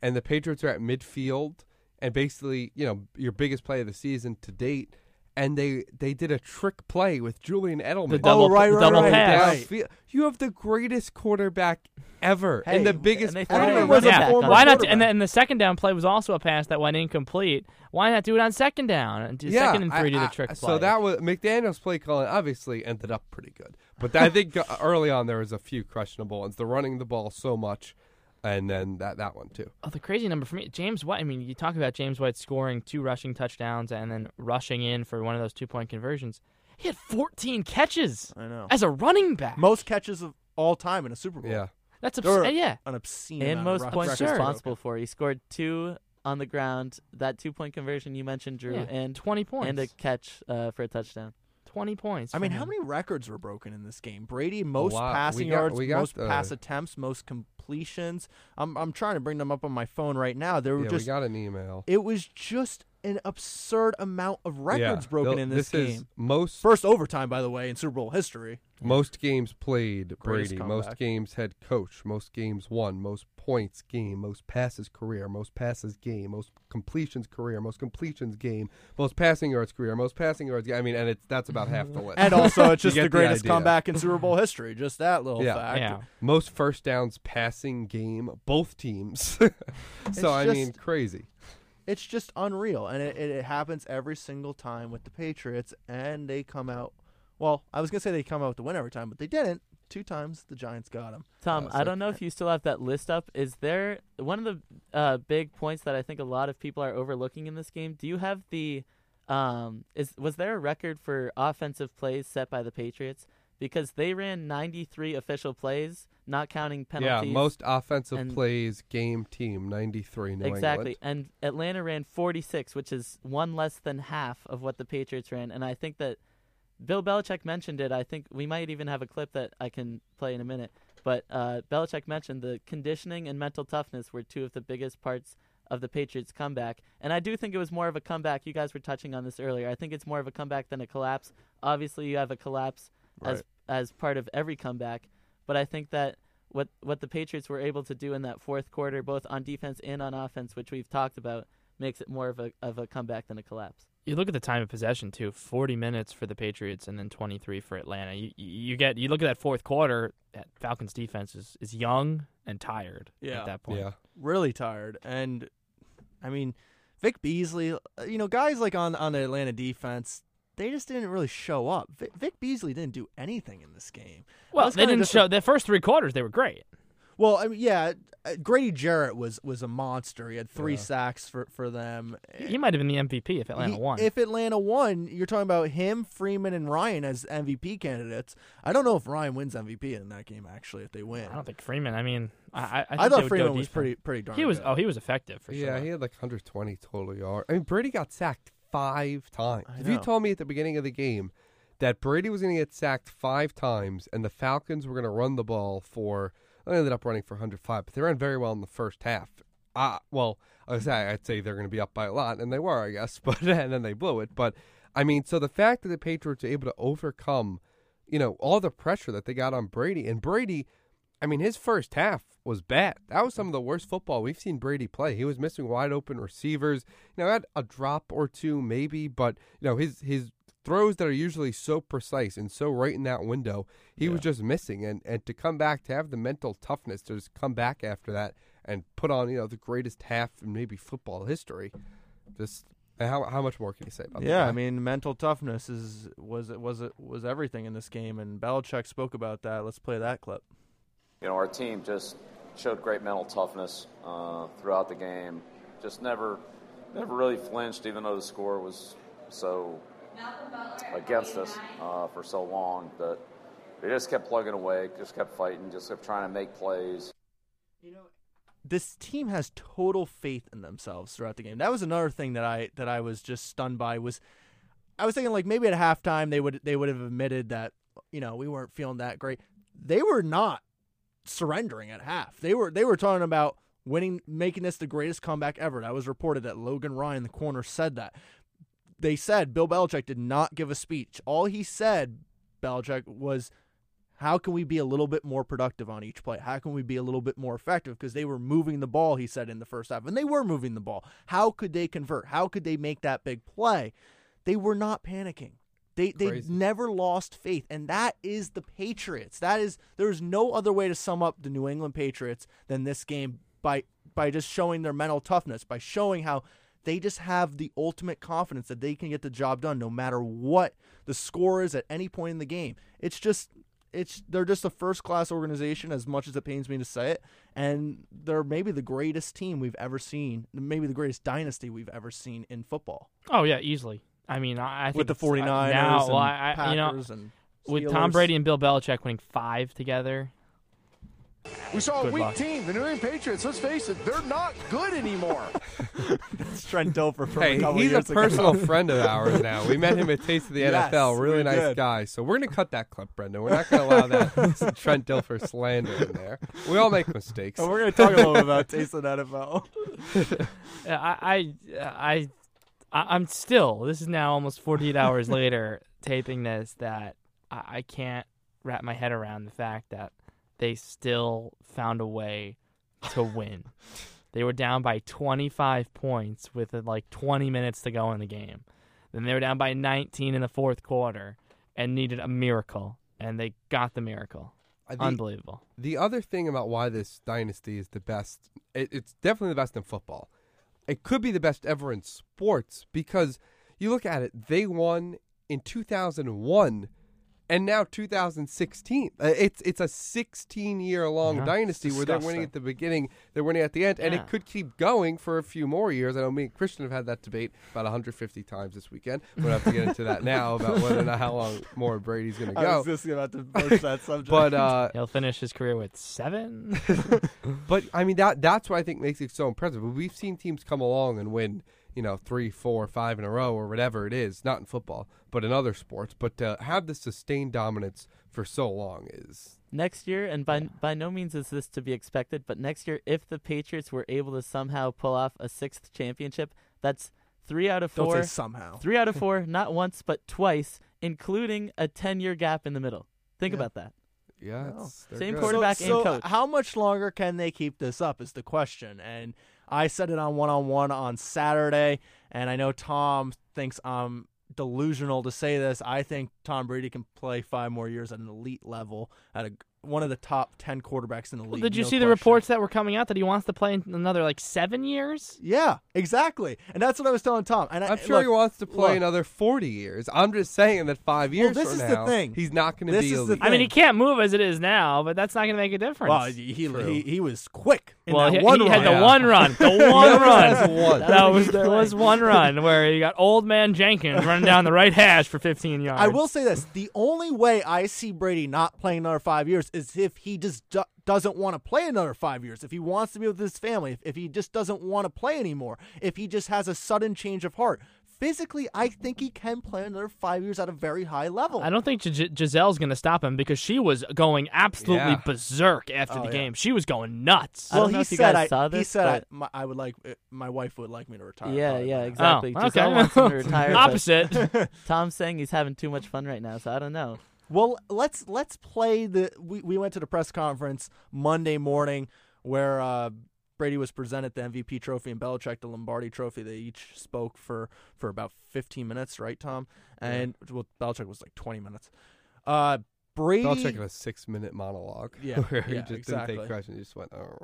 and the Patriots are at midfield, and basically, you know, your biggest play of the season to date, and they they did a trick play with Julian Edelman. The double, Oh, right, the right, double right. pass. Downfield. You have the greatest quarterback ever, Hey, and the biggest and they player. threw a a running back former on Why not? And then and the second down play was also a pass that went incomplete. Why not do it on second down and do yeah, second and three I- to the I- trick play? So that was McDaniels' play calling. Obviously, ended up pretty good, but I think uh, early on there was a few questionable ones. The running the ball so much, and then that that one too. Oh, the crazy number for me, James White. I mean, you talk about James White scoring two rushing touchdowns and then rushing in for one of those two point conversions. He had 14 catches I know. as a running back. Most catches of all time in a Super Bowl. Yeah, That's There were- absurd. Yeah, An obscene and amount most of points records broken. responsible for. He scored two on the ground. That two point conversion you mentioned, Drew, Yeah, and 20 points. and a catch uh, for a touchdown. 20 points. I for mean, how many records were broken in this game? Brady, most lot. passing We got- yards, we got most the- pass attempts, most completions. I'm I'm trying to bring them up on my phone right now. They were Yeah, just we got an email. it was just an absurd amount of records Yeah. broken Th- in this, is game. most First overtime, by the way, in Super Bowl history. most games played. Greatest Brady. Most games head coach. Most games won. Most points game. Most passes career. Most passes game. Most completions career. Most completions game. Most passing yards career. Most passing yards. Game. I mean, and it's that's about half the list. And also, it's just the greatest idea. comeback in Super Bowl history. Just that little Yeah. fact. Yeah. Most first downs passing game. Both teams. so I mean, crazy. It's just unreal, and it, it, happens every single time with the Patriots, and they come out. Well, I was gonna say they come out with the win every time, but they didn't. Two times the Giants got them. Tom, Uh, I don't know if you still have that list up. Is there one of the uh, big points that I think a lot of people are overlooking in this game? Do you have the um is was there a record for offensive plays set by the Patriots? Because they ran 93 official plays, not counting penalties. Yeah, most offensive and- plays game team ninety three. New exactly. England. And Atlanta ran 46, which is one less than half of what the Patriots ran. And I think that Bill Belichick mentioned it. I think we might even have a clip that I can play in a minute. But uh, Belichick mentioned the conditioning and mental toughness were two of the biggest parts of the Patriots' comeback. And I do think it was more of a comeback. You guys were touching on this earlier. I think it's more of a comeback than a collapse. Obviously, you have a collapse Right. as part of every comeback. But I think that what what the Patriots were able to do in that fourth quarter, both on defense and on offense, which we've talked about, makes it more of a of a comeback than a collapse. You look at the time of possession too. Forty minutes for the Patriots, and then twenty-three for Atlanta. You you get you look at that fourth quarter. That Falcons defense is, is young and tired Yeah. at that point. Yeah. really tired. And I mean, Vic Beasley, uh, you know, guys like on on the Atlanta defense, they just didn't really show up. Vic, Vic Beasley didn't do anything in this game. Well, they didn't show the first three quarters. They were great. Well, I mean, yeah, uh, Grady Jarrett was was a monster. He had three Yeah. sacks for for them. He might have been the MVP if Atlanta He- won. If Atlanta won, you're talking about him, Freeman, and Ryan as MVP candidates. I don't know if Ryan wins MVP in that game. Actually, if they win, I don't think Freeman. I mean, I I, I, think I thought Freeman was pretty pretty darn. He was good. oh he was effective for yeah, sure. Yeah, he had like 120 total yards. I mean, Brady got sacked five times. If you told me at the beginning of the game that Brady was going to get sacked five times and the Falcons were going to run the ball for, they ended up running for 105, but they ran very well in the first half. Uh, well, I was say I'd say they're going to be up by a lot, and they were, I guess, but and then they blew it. But I mean, so the fact that the Patriots are able to overcome, you know, all the pressure that they got on Brady, and Brady, I mean, his first half was bad. That was some of the worst football we've seen Brady play. He was missing wide open receivers. You know, had a drop or two maybe, but you know, his his throws that are usually so precise and so right in that window, he was just missing. And and to come back to have the mental toughness to just come back after that and put on you know the greatest half in maybe football history, just. How how much more can you say about that? Yeah. I mean, mental toughness is was was it was everything in this game, and Belichick spoke about that. Let's play that clip. You know, our team just showed great mental toughness uh, throughout the game. Just never, never really flinched, even though the score was so against us uh, for so long. But they just kept plugging away, just kept fighting, just kept trying to make plays. You know, this team has total faith in themselves throughout the game. That was another thing that I that I was just stunned by was I was thinking like maybe at halftime they would they would have admitted that you know we weren't feeling that great. They were not surrendering at half. They were they were talking about winning making this the greatest comeback ever. That was reported that Logan Ryan the corner said that. They said Bill Belichick did not give a speech. All he said Belichick was how can we be a little bit more productive on each play? How can we be a little bit more effective? Because they were moving the ball, he said in the first half, and they were moving the ball. How could they convert? How could they make that big play? They were not panicking. They they Crazy. never lost faith, and that is the Patriots. That is there's no other way to sum up the New England Patriots than this game by by just showing their mental toughness, by showing how they just have the ultimate confidence that they can get the job done no matter what the score is at any point in the game. It's just it's they're just a first class organization as much as it pains me to say it and they're maybe the greatest team we've ever seen maybe the greatest dynasty we've ever seen in football oh yeah, easily. I mean, I, I think with the it's- 49ers uh, now. and well, I, I- Packers you know, and with Tom Brady and Bill Belichick winning five together, We saw a Good weak luck. team. The New England Patriots, let's face it, they're not good anymore. That's Trent Dilfer from Hey, a couple he's a years ago. personal friend of ours now. We met him at Taste of the Yes, NFL. Really nice did. guy. So we're gonna cut that clip, Brendan. We're not gonna allow that some Trent Dilfer slander in there. We all make mistakes. And we're going to talk a little about Taste of the NFL. Yeah, I, I, I, I- I'm still. This is now almost 48 hours later, taping this. That I, I can't wrap my head around the fact that they still found a way to win. they were down by 25 points with uh, like 20 minutes to go in the game. Then they were down by 19 in the fourth quarter and needed a miracle, and they got the miracle. The- Unbelievable. The other thing about why this dynasty is the best, it, it's definitely the best in football. It could be the best ever in sports because you look at it, they won in 2001 and now 2016. Uh, It's it's a 16 year long Yeah, dynasty where they're winning at the beginning, they're winning at the end, and Yeah. it could keep going for a few more years. I know me and Christian have had that debate about 150 times this weekend. We don't have to get into that now about whether or not how long more Brady's going to go. I was just about to broach that subject. But uh, He'll finish his career with seven. but I mean that that's what I think makes it so impressive. We've seen teams come along and win, you know, three, four, five in a row or whatever it is. Not in football, but in other sports. But to have the sustained dominance for so long is next year, and by by no means is this to be expected, but next year, if the Patriots were able to somehow pull off a sixth championship, that's three out of Don't four. say somehow. Three out of four, not once but twice, including a ten-year gap in the middle. Think Yeah. about that. yeah. Wow. Same good. quarterback so, and so coach. how much longer can they keep this up is the question. And I said it on one on one on Saturday, and I know Tom thinks I'm delusional to say this. I think Tom Brady can play five more years at an elite level at a one of the top ten quarterbacks in the league. Well, did you no see the reports that were coming out that he wants to play in another like seven years? Yeah, exactly. And that's what I was telling Tom. And I, I'm sure look, he wants to play look, another 40 years. I'm just saying that five years this from is the thing. he's not going to be elite. I mean, he can't move as it is now, but that's not going to make a difference. Well, he he, he he was quick. In well, that he, one he had run. the one run, the one run. one. That That was a was good there was one run where you got old man Jenkins running down the right hash for 15 yards. I will say this: the only way I see Brady not playing another five years is if he just do- doesn't want to play another five years. If he wants to be with his family, if, if he just doesn't want to play anymore, if he just has a sudden change of heart. Physically, I think he can play another five years at a very high level. I don't think Gi- Gisele's going to stop him because she was going absolutely Yeah. berserk after Oh, the yeah. game. She was going nuts. Well, he said I, saw he this, said I, my, I would like uh, my wife would like me to retire. yeah, probably yeah, now. exactly. Oh, Gisele okay. wants him to retire. Opposite. Tom's saying he's having too much fun right now, so I don't know. Well, let's let's play the. We, we went to the press conference Monday morning where uh, Brady was presented the MVP trophy and Belichick the Lombardi trophy. They each spoke for for about 15 minutes, right, Tom? And well, Belichick was like 20 minutes. Uh, Brady. Belichick had a six minute monologue. Yeah, where he yeah, just exactly. didn't take questions. He just went. "Oh,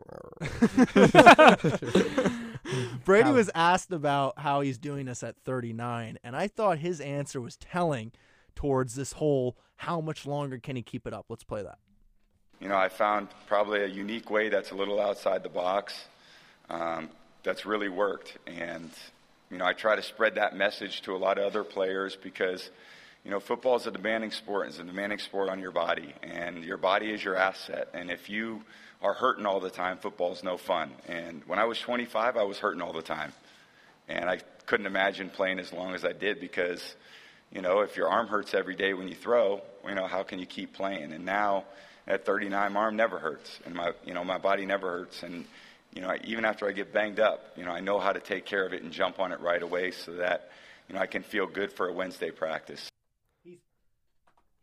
Brady was asked about how he's doing this at 39, and I thought his answer was telling towards this whole how much longer can he keep it up. Let's play that. You know, I found probably a unique way that's a little outside the box um, that's really worked. And, you know, I try to spread that message to a lot of other players because, you know, football is a demanding sport. It's a demanding sport on your body, and your body is your asset. And if you are hurting all the time, football is no fun. And when I was 25, I was hurting all the time. And I couldn't imagine playing as long as I did because, you know, if your arm hurts every day when you throw, you know, how can you keep playing? And now at 39, my arm never hurts, and my, you know, my body never hurts. And, you know, I, even after I get banged up, you know, I know how to take care of it and jump on it right away so that, you know, I can feel good for a Wednesday practice. He's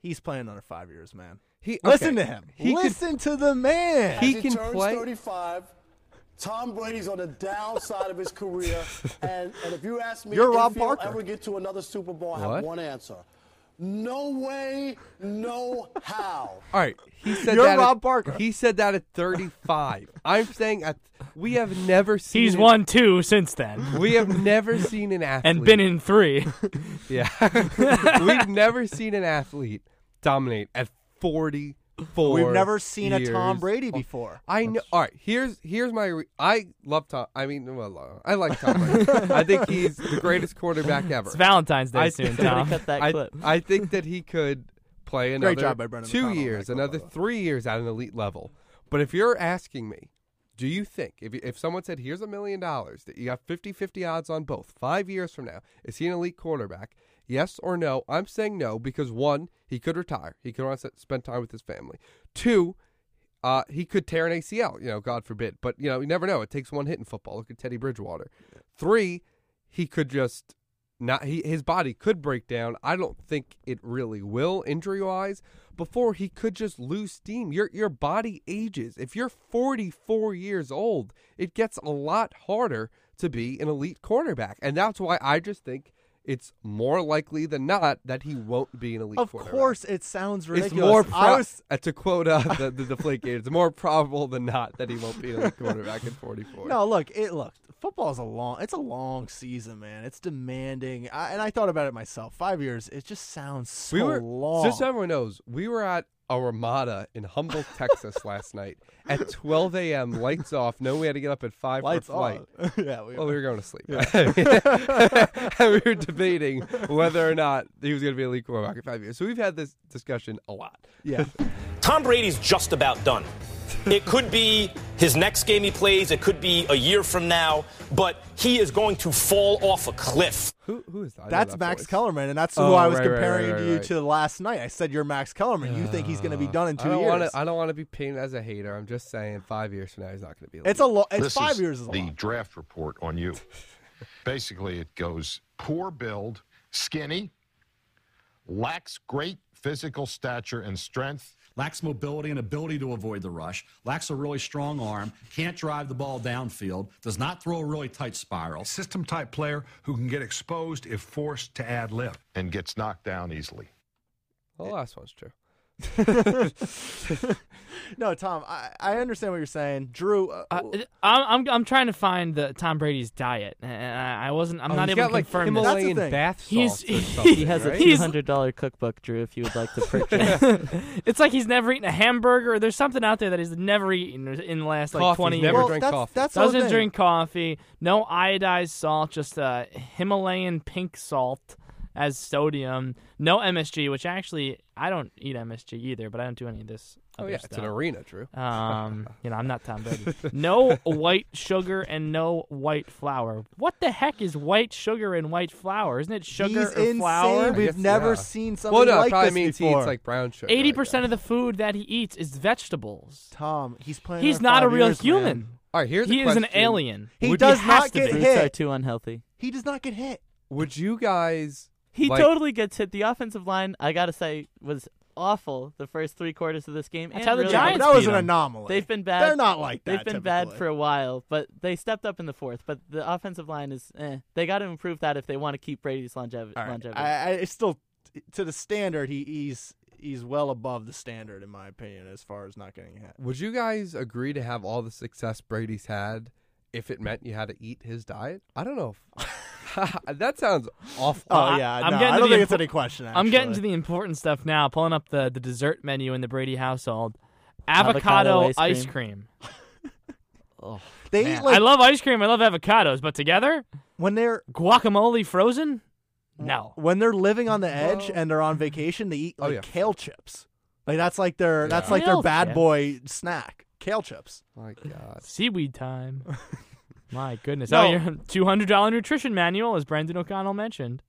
he's playing another five years, man. He, Listen to him. He could- Listen to the man. He As can turns play- 35. Tom Brady's on the downside of his career, and, and if you ask me You're if Rob he'll Parker. ever get to another Super Bowl, I have one answer: no way, no how. All right, he said You're that. Rob at, Parker. He said that at 35. I'm saying at we have never seen. He's an- won two since then We have never seen an athlete and been in three. Yeah, we've never seen an athlete dominate at 44. We've never seen a Tom Brady old. before. I know. All right, here's here's my. Re- I love Tom. I mean, well, uh, I like Tom Brady. I think he's the greatest quarterback ever. It's Valentine's Day I- soon, Somebody Tom. cut that I, clip. I think that he could play another job by two McConnell years, that another the three years at an elite level. But if you're asking me, do you think if if someone said here's a million dollars that you got 50-50 odds on both 5 years from now, is he an elite quarterback? Yes or no? I'm saying no because one, he could retire. He could want to spend time with his family. Two, uh, he could tear an ACL, you know, God forbid. But you know, you never know. It takes one hit in football. Look at Teddy Bridgewater. Three, he could just not he his body could break down. I don't think it really will injury wise. Before he could just lose steam. Your your body ages. If you're 44 years old, it gets a lot harder to be an elite quarterback, and that's why I just think it's more likely than not that he won't be an elite Of course, it sounds ridiculous. It's more pro- was uh, to quote uh, the the deflate gate. It's more probable than not that he won't be an elite quarterback at 44. No, look, it look. Football is a long. It's a long season, man. It's demanding, I, and I thought about it myself. Five years. It just sounds so we were long. just so everyone knows we were at a Ramada in Humble, Texas last night at 12 a.m. Lights off. No, we had to get up at five Lights for flight. off. yeah, we, Well, we were going to sleep. and we were debating whether or not he was going to be a elite quarterback in five years. So we've had this discussion a lot. yeah. Tom Brady's just about done. It could be his next game he plays, it could be a year from now, but he is going to fall off a cliff. Who who is that? That's that Max voice. Kellerman, and that's who Oh, I was right, right, comparing right, you right. to last night. I said you're Max Kellerman. You think he's going to be done in two I don't years? Wanna, I don't want to be painted as a hater. I'm just saying, five years from now, he's not going to be. Elite. it's a lo- It's this five is years is a the lot. draft report on you. Basically, it goes poor build, skinny, lacks great physical stature and strength. Lacks mobility and ability to avoid the rush, lacks a really strong arm, can't drive the ball downfield, does not throw a really tight spiral. System type player who can get exposed if forced to add lift. and gets knocked down easily. the last one's true. no, Tom, I, I understand what you're saying. Drew, uh, Uh, I'm, I'm I'm trying to find the Tom Brady's diet, and I I wasn't. I'm Oh, not he's able got to like confirm this. Himalayan thing. bath He's- salts or He has a right? two He's- hundred dollar cookbook, Drew. If you would like to purchase. it's like he's never eaten a hamburger. Or there's something out there that he's never eaten in the last like Coffee. 20 He's years. never well, drank that's, coffee. That's the Doesn't drink coffee. No iodized salt. Just uh, Himalayan pink salt as sodium. No MSG, which actually I don't eat MSG either, but I don't do any of this. Oh other yeah, it's an arena, Drew. Um, you know, I'm not Tom Brady. No white sugar and no white flour. What the heck is white sugar and white flour? Isn't it sugar He's or insane. flour? We've guess, never yeah. seen something Well, no, it like probably this means before. he eats like brown sugar. Eighty percent of the food that he eats is vegetables. Tom, he's playing. He's not a real years, human. man. All right, here's he a is an alien. He Would- does has not get be. Fruits are too unhealthy. He does not get hit. Would you guys? He like, totally gets hit. The offensive line, I gotta say, was awful the first three quarters of this game. That's and how the really Giants that was an anomaly. They've been bad. They're not like that. They've been bad for a while, but they stepped up in the fourth. But the offensive line is, eh. They got to improve that if they want to keep Brady's longev- All right. longevity. I, I still to the standard. He, he's he's well above the standard in my opinion as far as not getting hit. Would you guys agree to have all the success Brady's had if it meant you had to eat his diet? I don't know. If, that sounds awful. Oh I- yeah, I'm no, getting I don't the think it's any question. I'm getting to the important stuff now. Pulling up the, the dessert menu in the Brady household. Avocado Avocado, ice ice cream. cream. They Man, eat like I love ice cream. I love avocados, but together, when they're guacamole frozen? No. when they're living on the edge Well- and they're on vacation. They eat Oh, like yeah. kale chips. Like that's like their that's Yeah. like their bad chips. boy snack. Kale chips. My God. Seaweed time. My goodness. Oh, no. Oh, your $200 nutrition manual, as Brendan O'Connell mentioned.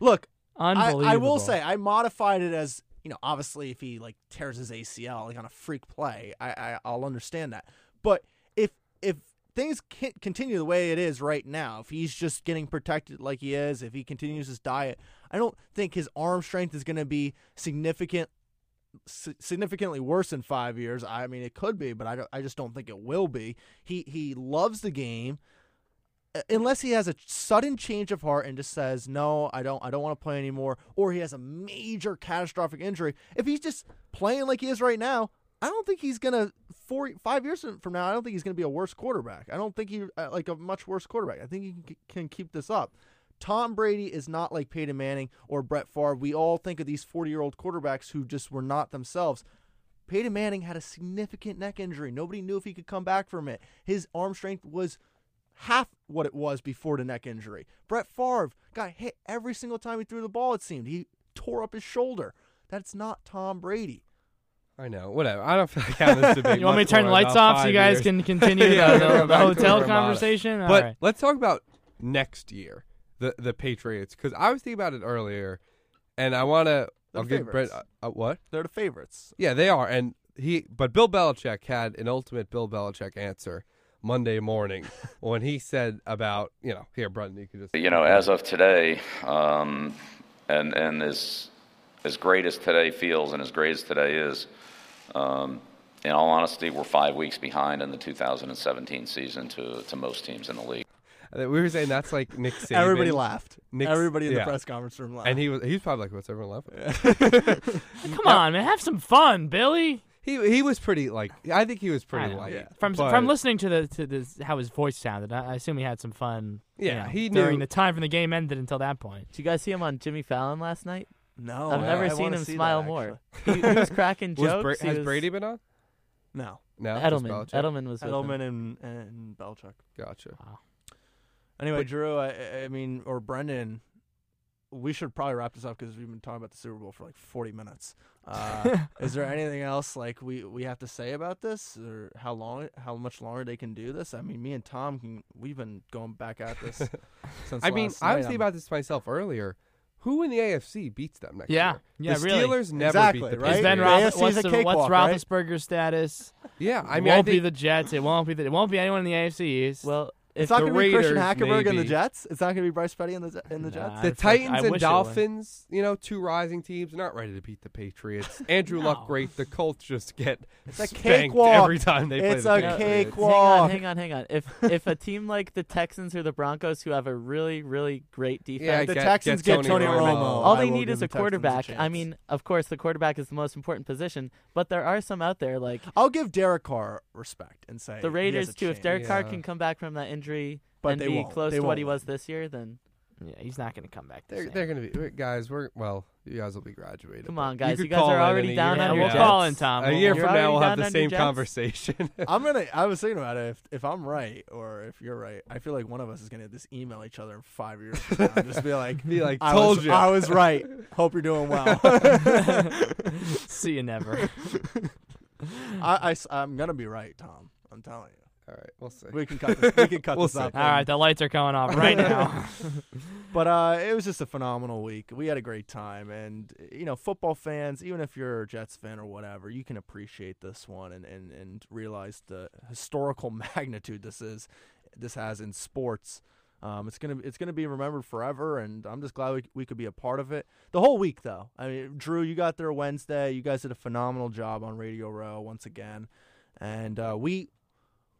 Look, I, Unbelievable. I will say I modified it as you know. Obviously, if he like tears his ACL like on a freak play, I, I I'll understand that. But if if things can't continue the way it is right now, if he's just getting protected like he is, if he continues his diet, I don't think his arm strength is going to be significant si- significantly worse in five years. I mean, it could be, but I, I just don't think it will be. He he loves the game, Uh, unless he has a sudden change of heart and just says, "No, I don't, I don't want to play anymore," or he has a major catastrophic injury. If he's just playing like he is right now, I don't think he's gonna four five years from now. I don't think he's gonna be a worse quarterback. I don't think he uh, like a much worse quarterback. I think he can, can keep this up. Tom Brady is not like Peyton Manning or Brett Favre. We all think of these 40 year old quarterbacks who just were not themselves. Peyton Manning had a significant neck injury. Nobody knew if he could come back from it. His arm strength was half what it was before the neck injury. Brett Favre got hit every single time he threw the ball, it seemed. He tore up his shoulder. That's not Tom Brady. I know. Whatever. I don't feel like having this debate. You want me to turn the lights off so you guys years. can continue Yeah, the- the- the hotel conversation? All But right. let's talk about next year, the the Patriots, because I was thinking about it earlier, and I want to. I'll give Brent uh, uh, what? They're the favorites. Yeah, they are, and he. But Bill Belichick had an ultimate Bill Belichick answer Monday morning when he said about you know here, Brenton, you could just You know, as of today, um, and and as as great as today feels, and as great as today is, um, in all honesty, we're five weeks behind in the 2017 season to to most teams in the league. Uh, we were saying that's like Nick Saban. Everybody laughed. Nick- Everybody in the press conference room laughed. and he was he was probably like, "What's everyone laughing?" Come on, man, have some fun, Billy. He he was pretty like I think he was I pretty know. light. From but- from listening to the to this how his voice sounded, I, I assume he had some fun. you Yeah, know, he during knew- the time from the game ended until that point. Did you guys see him on Jimmy Fallon last night? No, I've I- never I seen wanna him see that, smile more. He, he was cracking Was jokes. Bra- he has was- Brady been on? No. No, just Edelman. Belichick? Edelman was with Edelman him. and and Belichick. Gotcha. Anyway, Drew, I, I mean, or Brendan, we should probably wrap this up because we've been talking about the Super Bowl for like 40 minutes. Uh, is there anything else like we, we have to say about this, or how long, how much longer they can do this? I mean, me and Tom can. We've been going back at this since. I mean, last I was thinking about this myself earlier. Who in the AFC beats them next Yeah, year? yeah, the really. Steelers never Exactly, beat the right? Is Ben The Patriots. What's, is a the, cakewalk, what's right? Roethlisberger's status? Yeah, I mean, it won't be think- the Jets. It won't be the. It won't be anyone in the AFC East. Well, It's not going to be Christian Raiders, Hackenberg and the. Jets. It's not going to be Bryce Petty and the in the Jets. The Titans I and wish it would. Dolphins, you know, two rising teams, not ready to beat the Patriots. Andrew Luck, great. The Colts just get It's a spanked cakewalk. every time they It's play a the Patriots. cakewalk. Hang on, hang on, hang on. If if a team like the Texans or the Broncos, who have a really, really great defense, Yeah, the get- Texans get get Tony, Tony Romo. Romo. all they need is a Texans quarterback. I mean, of course, the quarterback is the most important position, but there are some out there like I'll give Derek Carr respect and say the Raiders too. If. Derek Carr can come back from that injury But and they be won't. close They to what he won't. was this year, then yeah, he's not going to come back. the They're, same. they're going to be guys. We're well, you guys will be graduated. Come on, guys, could you guys call are in already in a down year Yeah, on from your we'll now. Call in Tom. A We'll- year You're from now, already we'll have down the on your same Jets? conversation. I'm gonna. I was thinking about it. If if I'm right or if you're right, I feel like one of us is gonna just email each other in five years. From now and just be like, Be like, I "Told was, you." I was right. Hope you're doing well. See you never. I, am gonna be right, Tom. I'm telling you. All right, we'll see. We can cut this. We can cut We'll this see. up. All right, the lights are coming off right now. But uh, it was just a phenomenal week. We had a great time, and you know, football fans, even if you're a Jets fan or whatever, you can appreciate this one and, and, and realize the historical magnitude this is, this has in sports. Um, it's gonna it's gonna be remembered forever, and I'm just glad we, we could be a part of it. The whole week, though. I mean, Drew, you got there Wednesday. You guys did a phenomenal job on Radio Row once again, and uh, we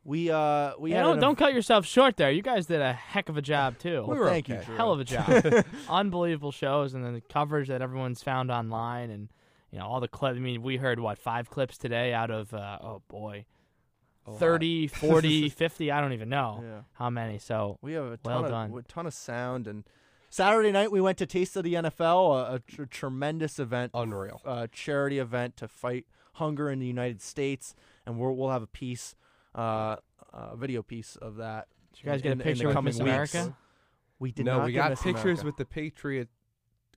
we uh we Yeah, had don't, don't cut yourself short there. You guys did a heck of a job too. Well, thank you, Drew. Hell of a job. Unbelievable shows, and then the coverage that everyone's found online, and you know all the clips. I mean, we heard what five clips today out of uh, oh boy, lot. 30, 40, 50, I don't even know Yeah. how many. So We have a well ton done. of a ton of sound and Saturday night we went to Taste of the NFL, a, a tr- tremendous event, unreal, uh, charity event to fight hunger in the United States, and we'll we'll have a piece, uh, a video piece of that. Did you guys in- get a in the picture with coming Miss weeks. America? We did no, not we get got Miss pictures America. with the Patriot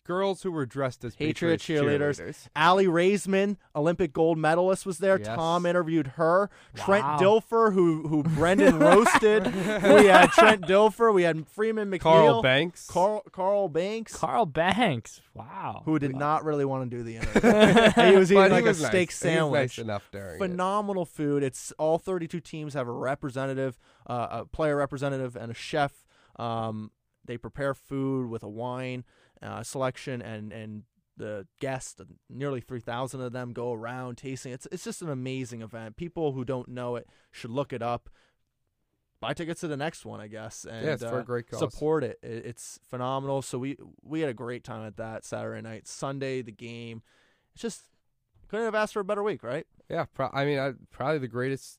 girls who were dressed as Patriot Patriot cheerleaders. Aly Raisman, Olympic gold medalist, was there. Yes. Tom interviewed her. Trent Dilfer, who who Brendan roasted. we had Trent Dilfer. We had Freeman McNeil. Carl Banks. Carl, Carl Banks. Carl Banks. Wow. who did not really want to do the interview. he was eating But like was a nice. steak He was sandwich. nice enough during it. Phenomenal food. It's all 32 teams have a representative, uh, a player representative, and a chef. Um, they prepare food with a wine uh, selection, and and the guests, nearly 3,000 of them, go around tasting. It's it's just an amazing event. People who don't know it should look it up. Buy tickets to the next one, I guess, and it's for a uh, great cause. support it. it. It's phenomenal. So we we had a great time at that Saturday night. Sunday, the game. It's just couldn't have asked for a better week, right? Yeah, pro- I mean, I, probably the greatest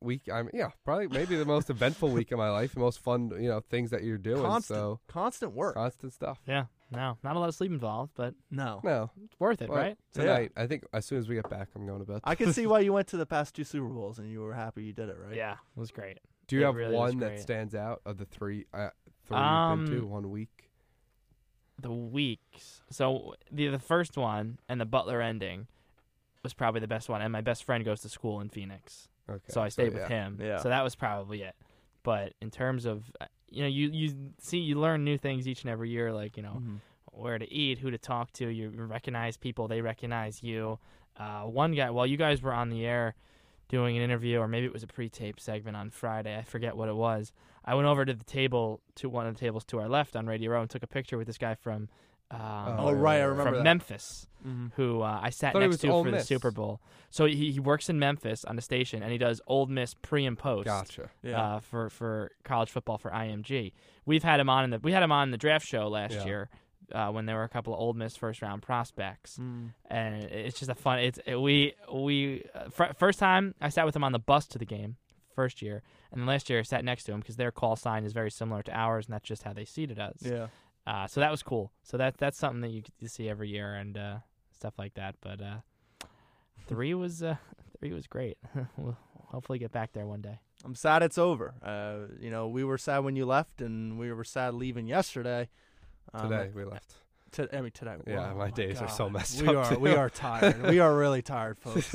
week. I mean, yeah, probably maybe the most eventful week of my life, the most fun, you know, things that you're doing. constant, So constant work. constant stuff. Yeah. No, not a lot of sleep involved, but No, No, it's worth it, but right? Tonight, I think as soon as we get back, I'm going to bed. I can see why you went to the past two Super Bowls and you were happy you did it, right? Yeah, it was great. Do you It have really was one that great. stands out of the three? Uh, three Um, you've been to one week. the weeks. So the the first one and the Butler ending. was probably the best one. And my best friend goes to school in Phoenix, Okay, so I so stayed yeah. with him. Yeah. So that was probably it. But in terms of uh, you know, you you see you learn new things each and every year, like you know Mhm. where to eat, who to talk to. You recognize people; they recognize you. Uh, one guy, while you guys were on the air doing an interview, or maybe it was a pre-tape segment on Friday. I forget what it was. I went over to the table to one of the tables to our left on Radio Row and took a picture with this guy from. Um, Oh, right, I remember from that. Memphis, Mhm. who uh, I sat Thought next to Ole for the Super Bowl. So he, he works in Memphis on the station, and he does Ole Miss pre and post Gotcha. Yeah. uh, for for college football for IMG. We've had him on in the we had him on in the draft show last Yeah. year uh, when there were a couple of Ole Miss first round prospects, Mm. and it's just a fun. It's it, we we uh, fir- first time I sat with him on the bus to the game first year, and then last year I sat next to him because their call sign is very similar to ours, and that's just how they seated us. Yeah. Uh, so that was cool. So that that's something that you, you see every year and uh, stuff like that. But uh, three was uh, three was great. we'll hopefully get back there one day. I'm sad it's over. Uh, you know, we were sad when you left, and we were sad leaving yesterday. Um, Today we left. To, I mean, today. Yeah, Whoa, my days are so God. messed we up, Are, we are tired. we are really tired, folks.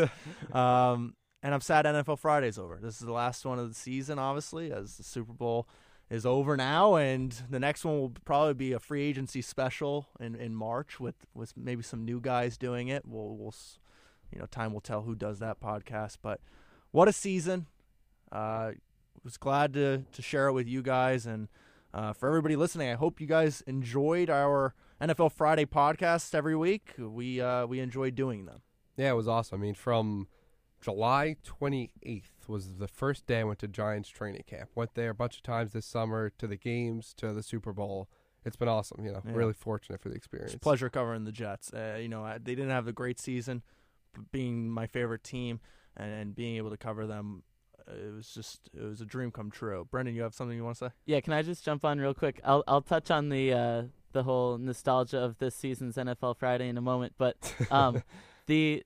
um, and I'm sad NFL Friday's over. This is the last one of the season, obviously, as the Super Bowl is over now, and the next one will probably be a free agency special in, in March with, with maybe some new guys doing it. We'll, we'll, you know, time will tell who does that podcast. But what a season! Uh, was glad to to share it with you guys and uh, for everybody listening. I hope you guys enjoyed our NFL Friday podcast every week. We uh, we enjoyed doing them. Yeah, it was awesome. I mean, from July 28th was the first day I went to Giants training camp. Went there a bunch of times this summer to the games, to the Super Bowl. It's been awesome. You know, Yeah. really fortunate for the experience. It's a pleasure covering the Jets. Uh, you know, I- they didn't have a great season, but being my favorite team and, and being able to cover them, uh, it was just it was a dream come true. Brendan, you have something you want to say? Yeah, can I just jump on real quick? I'll I'll touch on the uh, the whole nostalgia of this season's NFL Friday in a moment, but um, the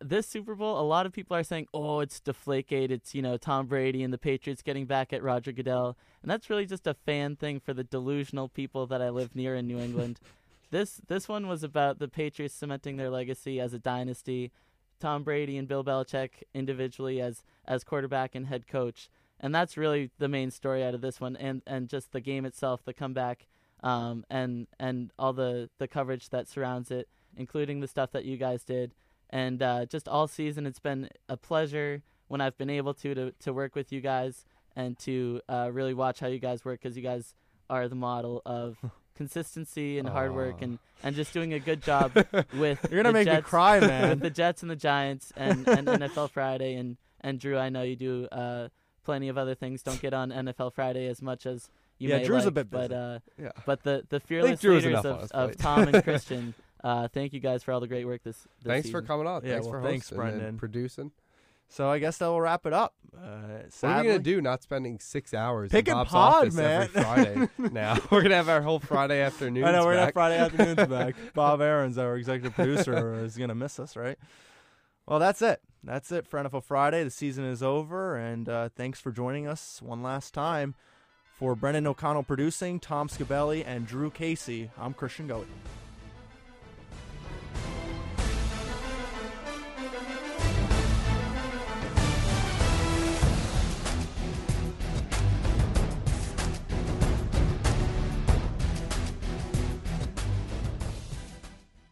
this Super Bowl, a lot of people are saying, "Oh, it's Deflategate. It's you know Tom Brady and the Patriots getting back at Roger Goodell," and that's really just a fan thing for the delusional people that I live near in New England. this this one was about the Patriots cementing their legacy as a dynasty, Tom Brady and Bill Belichick individually as as quarterback and head coach, and that's really the main story out of this one, and and just the game itself, the comeback, um, and and all the the coverage that surrounds it, including the stuff that you guys did, and uh, just all season, it's been a pleasure when I've been able to to, to work with you guys and to uh, really watch how you guys work because you guys are the model of consistency and hard work and, and just doing a good job with You're gonna the make me Jets, cry, man. with the Jets and the Giants and, and NFL Friday and and Drew I know you do uh, plenty of other things don't get on NFL Friday as much as you Yeah, may Drew's a like, bit but uh, Yeah. but the the fearless leaders of, of. Tom and Christian uh, thank you guys for all the great work this, this Thanks for coming on. Yeah, thanks well, for thanks, hosting and Brendan. producing. So I guess that will wrap it up. Uh, What are we sadly- gonna do? Not spending six hours Pick in and Bob's pod, office man. every Friday. now we're gonna have our whole Friday afternoon. I know we're gonna have Friday afternoons back. Bob Aaron's our executive producer is gonna miss us, right? Well, that's it. That's it for NFL Friday. The season is over, and uh, thanks for joining us one last time. For Brendan O'Connell producing, Tom Scabelli, and Drew Casey, I'm Christian Goey.